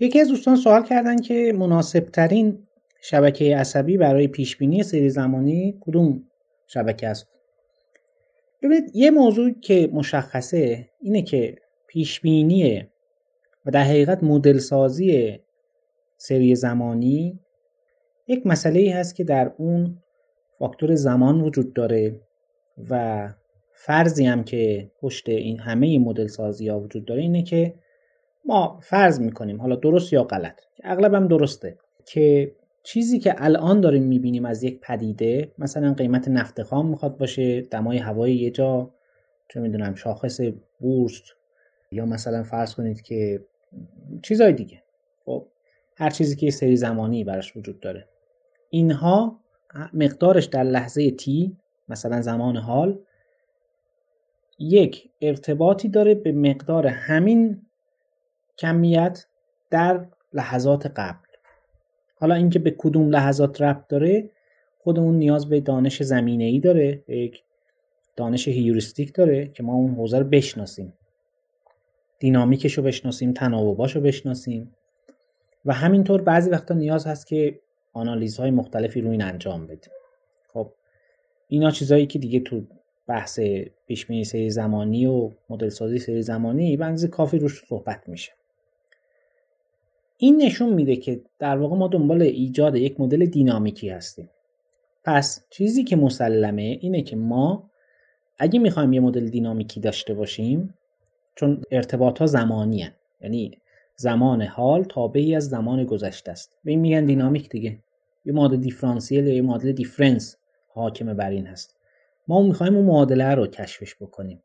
یکی از دوستان سوال کردن که مناسب ترین شبکه عصبی برای پیش بینی سری زمانی کدوم شبکه است؟ ببینید یه موضوع که مشخصه اینه که پیش بینی و در حقیقت مدل سازی سری زمانی یک مسئله ای هست که در اون فاکتور زمان وجود داره و فرضی هم که پشت این همه مدل سازی ها وجود داره اینه که ما فرض می‌کنیم حالا درست یا غلط اغلب هم درسته که چیزی که الان داریم می‌بینیم از یک پدیده مثلا قیمت نفت خام می‌خواد باشه دمای هوای یه جا چه می‌دونم شاخص بورس یا مثلا فرض کنید که چیزای دیگه. خب هر چیزی که یه سری زمانی براش وجود داره. اینها مقدارش در لحظه تی مثلا زمان حال یک ارتباطی داره به مقدار همین کمیت در لحظات قبل. حالا اینکه به کدوم لحظات ربط داره خودمون نیاز به دانش زمینه ای داره یک دانش هیوریستیک داره که ما اون حوزه رو بشناسیم. دینامیکش رو بشناسیم تناوباش رو بشناسیم. و همینطور بعضی وقتا نیاز هست که آنالیزهای مختلفی روی این انجام بدیم. خب اینا چیزهایی که دیگه تو بحث پیش سری زمانی و مدل سازی سری زمانی به کافی روش صحبت میشه. این نشون میده که در واقع ما دنبال ایجاد یک مدل دینامیکی هستیم. پس چیزی که مسلمه اینه که ما اگه می‌خوایم یه مدل دینامیکی داشته باشیم چون ارتباط ها زمانی. یعنی زمان حال تابعی از زمان گذشته است. به این میگن دینامیک دیگه. یه مدل دیفرانسیل یا یه مدل difference حاکم بر این هست. ما می‌خوایم اون معادله رو کشفش بکنیم.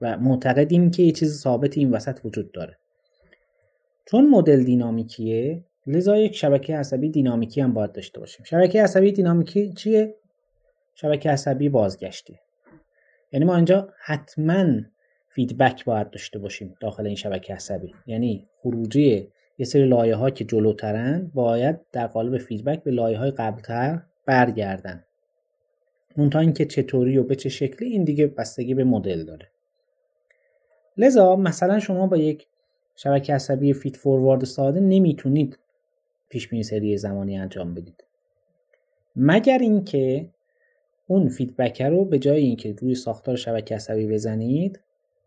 و معتقدیم که یه چیز ثابت این وسط وجود داره. چون مدل دینامیکیه لذا یک شبکه عصبی دینامیکی هم باید داشته باشیم. شبکه عصبی دینامیکی چیه؟ شبکه عصبی بازگشتی یعنی ما اینجا حتما feedback باید داشته باشیم داخل این شبکه عصبی. یعنی خروجی یه سری لایه ها که جلوترن باید در قالب feedback به لایه های قبلتر برگردن. تا اینکه چطوری و به چه شکلی این دیگه بستگی به مدل داره. لذا مثلا شما با یک شبکه عصبی feed forward ساده نمی‌تونید پیش بینی سری زمانی انجام بدید. مگر اینکه اون feedback رو به جای اینکه روی ساختار شبکه عصبی بزنید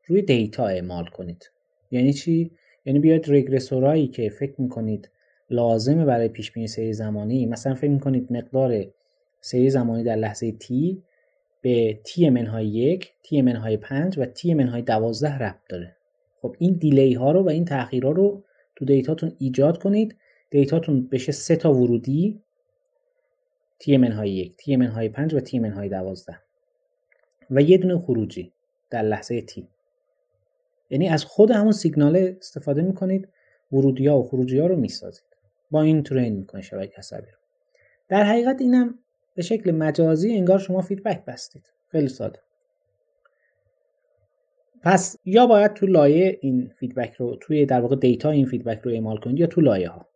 روی data اعمال کنید. یعنی چی؟ یعنی بیاید regressor ایی که فکر می‌کنید لازمه برای پیش بینی سری زمانی. مثلا فکر می‌کنید مقدار سری زمانی در لحظه t به t منهای یک t منهای پنج و t منهای دوازده ربط داره. خب این delay ها رو و این تاخیرها رو تو data تون ایجاد کنید. data تون بشه سه تا ورودی. t منهای یک t منهای پنج و t منهای دوازده. و یه دونه خروجی در لحظه t یعنی از خود همون سیگنال استفاده می‌کنید. ورودی ها و خروجی ها رو می‌سازید. با این train می‌کنید شبکه عصبی رو. در حقیقت اینم به شکل مجازی انگار شما feedback بستید. خیلی ساده. پس یا باید تو لایه این feedback رو توی در واقع data این feedback رو اعمال کنید یا تو لایه ها.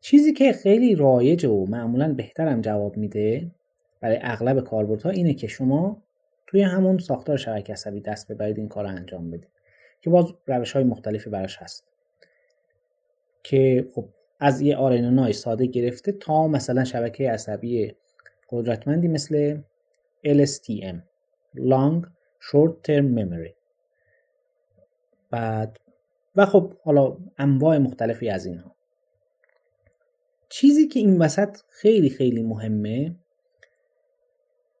چیزی که خیلی رایجه و معمولا بهترم جواب میده برای اغلب کاربردها اینه که شما توی همون ساختار شبکه عصبی دست ببرید این کار رو انجام بدید که باز روش های مختلفی براش هست. که خب از یه آرنونای ساده گرفته تا مثلا شبکه عصبی قدرتمندی مثل LSTM Long Short Term Memory. بعد و خب حالا انواع مختلفی از اینها. چیزی که این وسط خیلی خیلی مهمه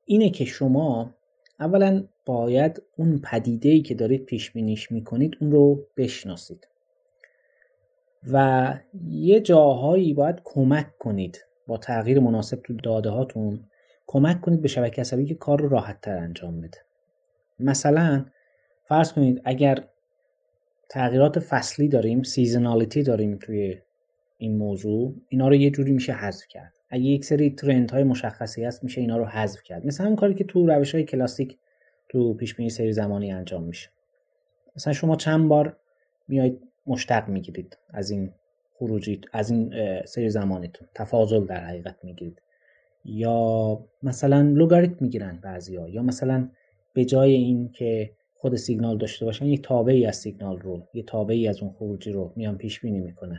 اینه که شما اولا باید اون پدیده ای که دارید پیش بینیش می‌کنید اون رو بشناسید. و یه جاهایی باید کمک کنید با تغییر مناسب تو داده هاتون کمک کنید به شبکه عصبی که کار رو راحت تر انجام بده. مثلا فرض کنید اگر تغییرات فصلی داریم seasonality داریم توی این موضوع اینا رو یه جوری میشه حذف کرد. اگه یک سری trend های مشخصی هست میشه اینا رو حذف کرد. مثل همون کاری که تو روش های کلاسیک تو پیش بینی سری زمانی انجام میشه. مثلا شما چند بار میایید مشتق می‌گیرید از این خروجی از این سری زمانیتون؟ تفاضل در حقیقت می‌گیرید. یا مثلا لوگاریتم می‌گیرن بعضیا. یا مثلا به جای این که خود سیگنال داشته باشن یه تابعی از سیگنال رو یه تابعی از اون خروجی رو میان پیش بینی می‌کنن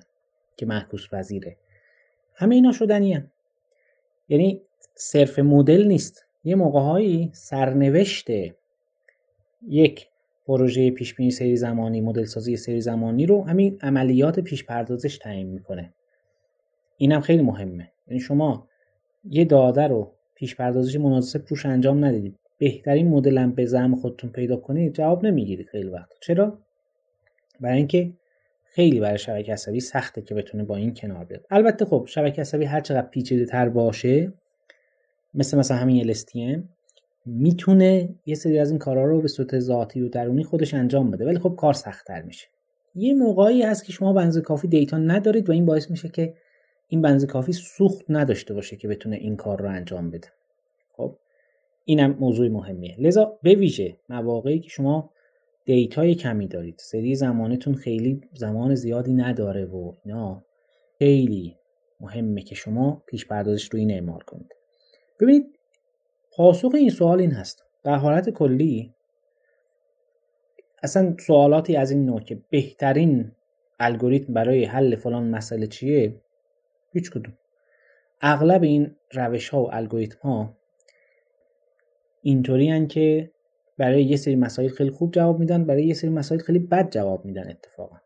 که معکوس پذیره همه اینا شدنیه یعنی صرف مدل نیست. یه موقعهایی سرنوشت یک پروژه پیش بینی سری زمانی مدل سازی سری زمانی رو همین عملیات پیش پردازش تعیین می‌کنه. اینم خیلی مهمه. یعنی شما یه داده رو پیش پردازش مناسب روش انجام ندیدید بهترین مدل هم به زعم خودتون پیدا کنید جواب نمی‌گیرید خیلی وقت چرا؟ برای اینکه خیلی برای شبکه عصبی سخته که بتونه با این کنار بیاد. البته خب شبکه عصبی هر چقدر پیچیده تر باشه مثل مثلا همین LSTM می‌تونه یه سری از این کارها رو به صورت ذاتی و درونی خودش انجام بده ولی خب کار سختتر میشه. یه موقعی هست که شما بنز کافی دیتا ندارید و این باعث میشه که این بنز کافی سوخت نداشته باشه که بتونه این کار رو انجام بده. خب؟ اینم موضوع مهمیه. لذا به ویژه مواقعی که شما دیتای کمی دارید سری زمانتون خیلی زمان زیادی نداره و اینا خیلی مهمه که شما پیش پردازش رو این اعمال کنید. ببینید پاسخ این سوال این هست. در حالت کلی اصلا سوالاتی از این نوع که بهترین الگوریتم برای حل فلان مسئله چیه؟ هیچ کدوم. اغلب این روش ها و الگوریتم ها اینطوری که برای یه سری مسائل خیلی خوب جواب میدن برای یه سری مسائل خیلی بد جواب میدن اتفاقا.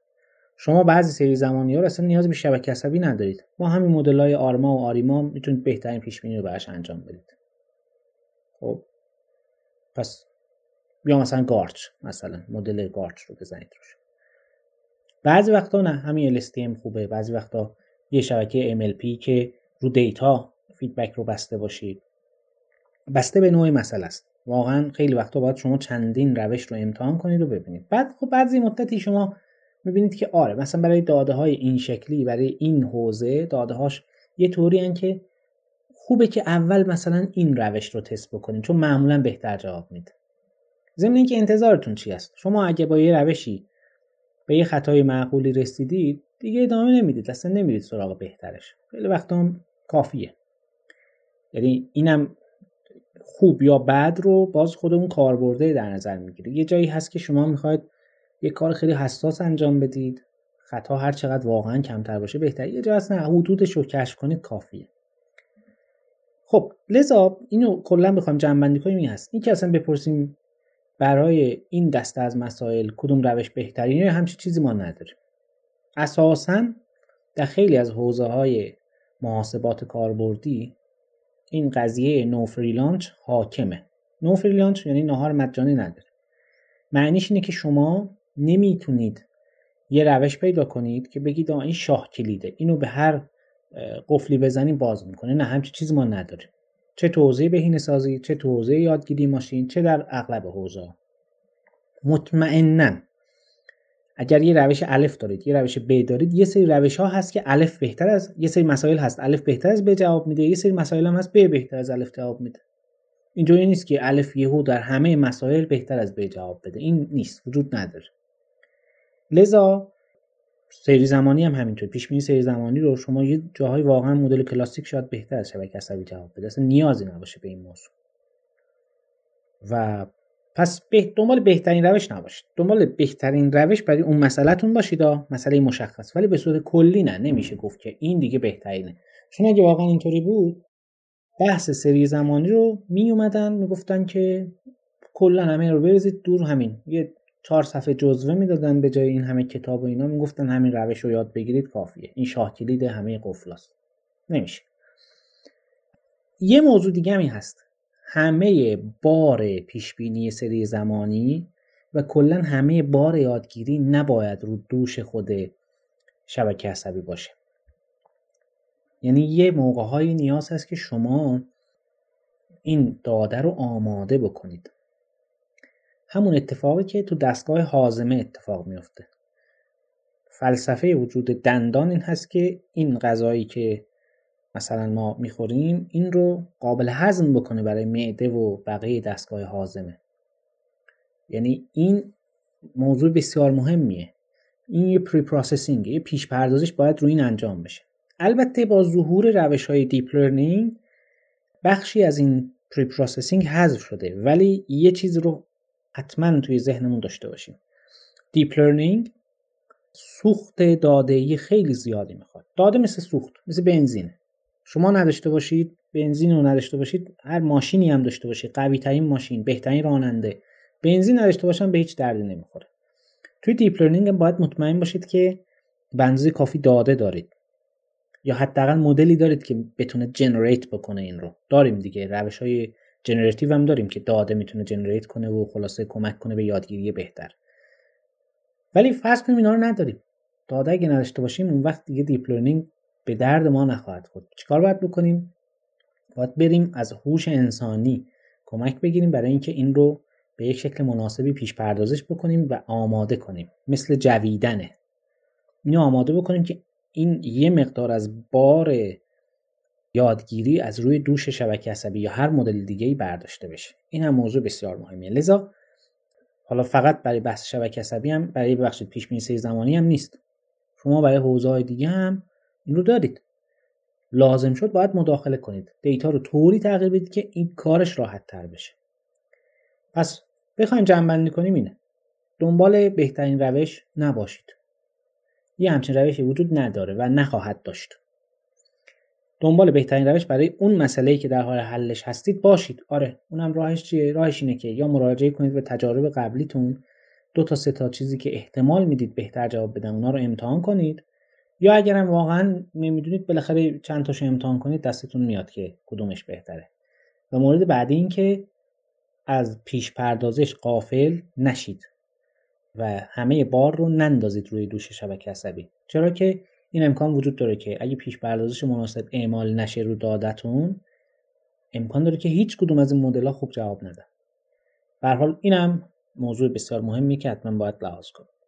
شما بعضی سری زمانی ها اصلا نیاز به شبکه عصبی ندارید. با همین مدل های آرما و آریما می‌تونید بهترین پیش بینی رو براش انجام بدید. خب. پس یا مثلا GARCH مثلا مدل GARCH رو بزنید روش. بعضی وقتا نه همین LSTM خوبه. بعضی وقتا یه شبکه MLP که رو data feedback رو بسته باشید. بسته به نوع مسئله است. واقعا خیلی وقتا باید شما چندین روش رو امتحان کنید و ببینید. بعد خب بعضی مدتی شما می‌بینید که آره مثلا برای داده های این شکلی برای این حوزه داده هاش یه طوری که خوبه که اول مثلا این روش رو تست بکنید چون معمولا بهتر جواب میده. ضمن اینکه انتظارتون چی است؟ شما اگه با یه روشی به یه خطای معقولی رسیدید دیگه ادامه نمی‌دید اصلا نمی‌دید سراغ بهترش. خیلی وقتا کافیه. یعنی اینم خوب یا بد رو باز خودمون کاربرده در نظر می‌گیره. یه جایی هست که شما می‌خواید یه کار خیلی حساس انجام بدید. خطا هر چقدر واقعا کمتر باشه بهتر یه جایی هست نه حدودش رو کشف کنید کافیه. خب لذا اینو کلا بخوام جمع‌بندی کنیم این هست. این که اصلا بپرسیم برای این دسته از مسائل کدوم روش بهترینه همچین چیزی ما نداریم. اساسا در خیلی از حوزه های محاسبات کاربردی این قضیه no free lunch حاکمه. no free lunch یعنی نهار مجانی نداره. معنیش اینه که شما نمی‌تونید یه روش پیدا کنید که بگید این شاه کلیده. اینو به هر قفلی بزنیم باز می‌کنه. نه همچی چیزی ما نداریم. چه تو حوزه بهینه سازی چه تو حوزه یادگیری ماشین چه در اغلب حوزه مطمئنا اگر یه روش الف دارید یه روش ب دارید یه سری روش ها هست که الف بهتر از یه سری مسائل هست الف بهتر از ب جواب میده یه سری مسائل هم هست ب بهتر از الف جواب میده. اینجوری نیست که الف یهو در همه مسائل بهتر از ب جواب بده این نیست وجود نداره. لذا سری زمانی هم همینطور پیش بینی سری زمانی رو شما یه جاهای واقعا مدل کلاسیک شاید بهتر از شبکه عصبی جواب بده اصلا نیازی نباشه به این موضوع. و پس به دنبال بهترین روش نباشید دنبال بهترین روش برای اون مسئلهتون باشید مسئله مشخص. ولی به صورت کلی نه. نمیشه گفت که این دیگه بهترینه. چون اگه واقعا اینطوری بود بحث سری زمانی رو می اومدن می‌گفتن که کلا همه رو بریزید دور همین. یه چهار صفحه جزوه می‌دادن به جای این همه کتاب و اینا. می‌گفتن همین روش رو یاد بگیرید کافیه. این شاه کلید همه قفلاست. نمیشه. یه موضوع دیگه می هست. همه بار پیشبینی سری زمانی و کلا همه بار یادگیری نباید رو دوش خود شبکه عصبی باشه. یعنی یه موقع های نیاز هست که شما این داده رو آماده بکنید. همون اتفاقی که تو دستگاه هاضمه اتفاق میفته فلسفه وجود دندان این هست که این غذایی که مثلا ما می‌خوریم این رو قابل هضم بکنه برای معده و بقیه دستگاه هاضمه یعنی این موضوع بسیار مهمیه. این یه preprocessing یه پیش پردازش باید رو این انجام بشه. البته با ظهور روش های deep learning بخشی از این preprocessing حذف شده. ولی یه چیز رو حتما توی ذهنمون داشته باشیم. deep learning سوخت داده خیلی زیادی می‌خواد. داده مثل سوخت مثل بنزین. شما نداشته باشید بنزین رو نداشته باشید هر ماشینی هم داشته باشید قوی ترین ماشین بهترین راننده بنزین نداشته باشن به هیچ دردی نمی‌خوره. توی deep learning باید مطمئن باشید که بنزی کافی داده دارید. یا حداقل مدلی دارید که بتونه generate بکنه این رو. داریم دیگه روش های generative هم داریم که داده می‌تونه generate کنه و خلاصه کمک کنه به یادگیری بهتر. ولی فرض کنیم اینا رو نداریم. داده اگه نداشته باشیم اون وقت دیگه deep learning به درد ما نخواهد خورد. چیکار باید بکنیم؟ باید بریم از هوش انسانی کمک بگیریم برای اینکه این رو به یک شکل مناسبی پیش پردازش بکنیم و آماده کنیم. مثل جویدنه. اینو آماده بکنیم که این یه مقدار از بار یادگیری از روی دوش شبکه عصبی یا هر مدل دیگه ای برداشته بشه. این هم موضوع بسیار مهمیه. لذا حالا فقط برای بحث شبکه عصبی هم برای بخشید پیش زمانی هم نیست. شما برای حوزه های دیگه هم این رو دارید. لازم شد باید مداخله کنید. دیتا رو طوری تغییر بدید که این کارش راحت تر بشه. پس بخوایم جنبندی کنیم اینه. دنبال بهترین روش نباشید. یه همچین روشی وجود نداره و نخواهد داشت. دنبال بهترین روش برای اون مسئله که در حال حلش هستید باشید. آره اونم راهش چیه؟ راهش اینه که یا مراجعه کنید به تجارب قبلیتون دو تا سه تا چیزی که احتمال می‌دید بهتر جواب بدن اونا رو امتحان کنید. یا اگرم واقعا نمی‌دونید بالاخره چند تاشو امتحان کنید دستتون میاد که کدومش بهتره. و مورد بعدی این که از پیش پردازش قافل نشید و همه بار رو نندازید روی دوش شبکه عصبی. چرا که این امکان وجود داره که اگه پیش پردازش مناسب اعمال نشه رو دادتون امکان داره که هیچ کدوم از این مدل ها خوب جواب ندن به حال اینم موضوع بسیار مهمی که حتما باید لحاظ کنید.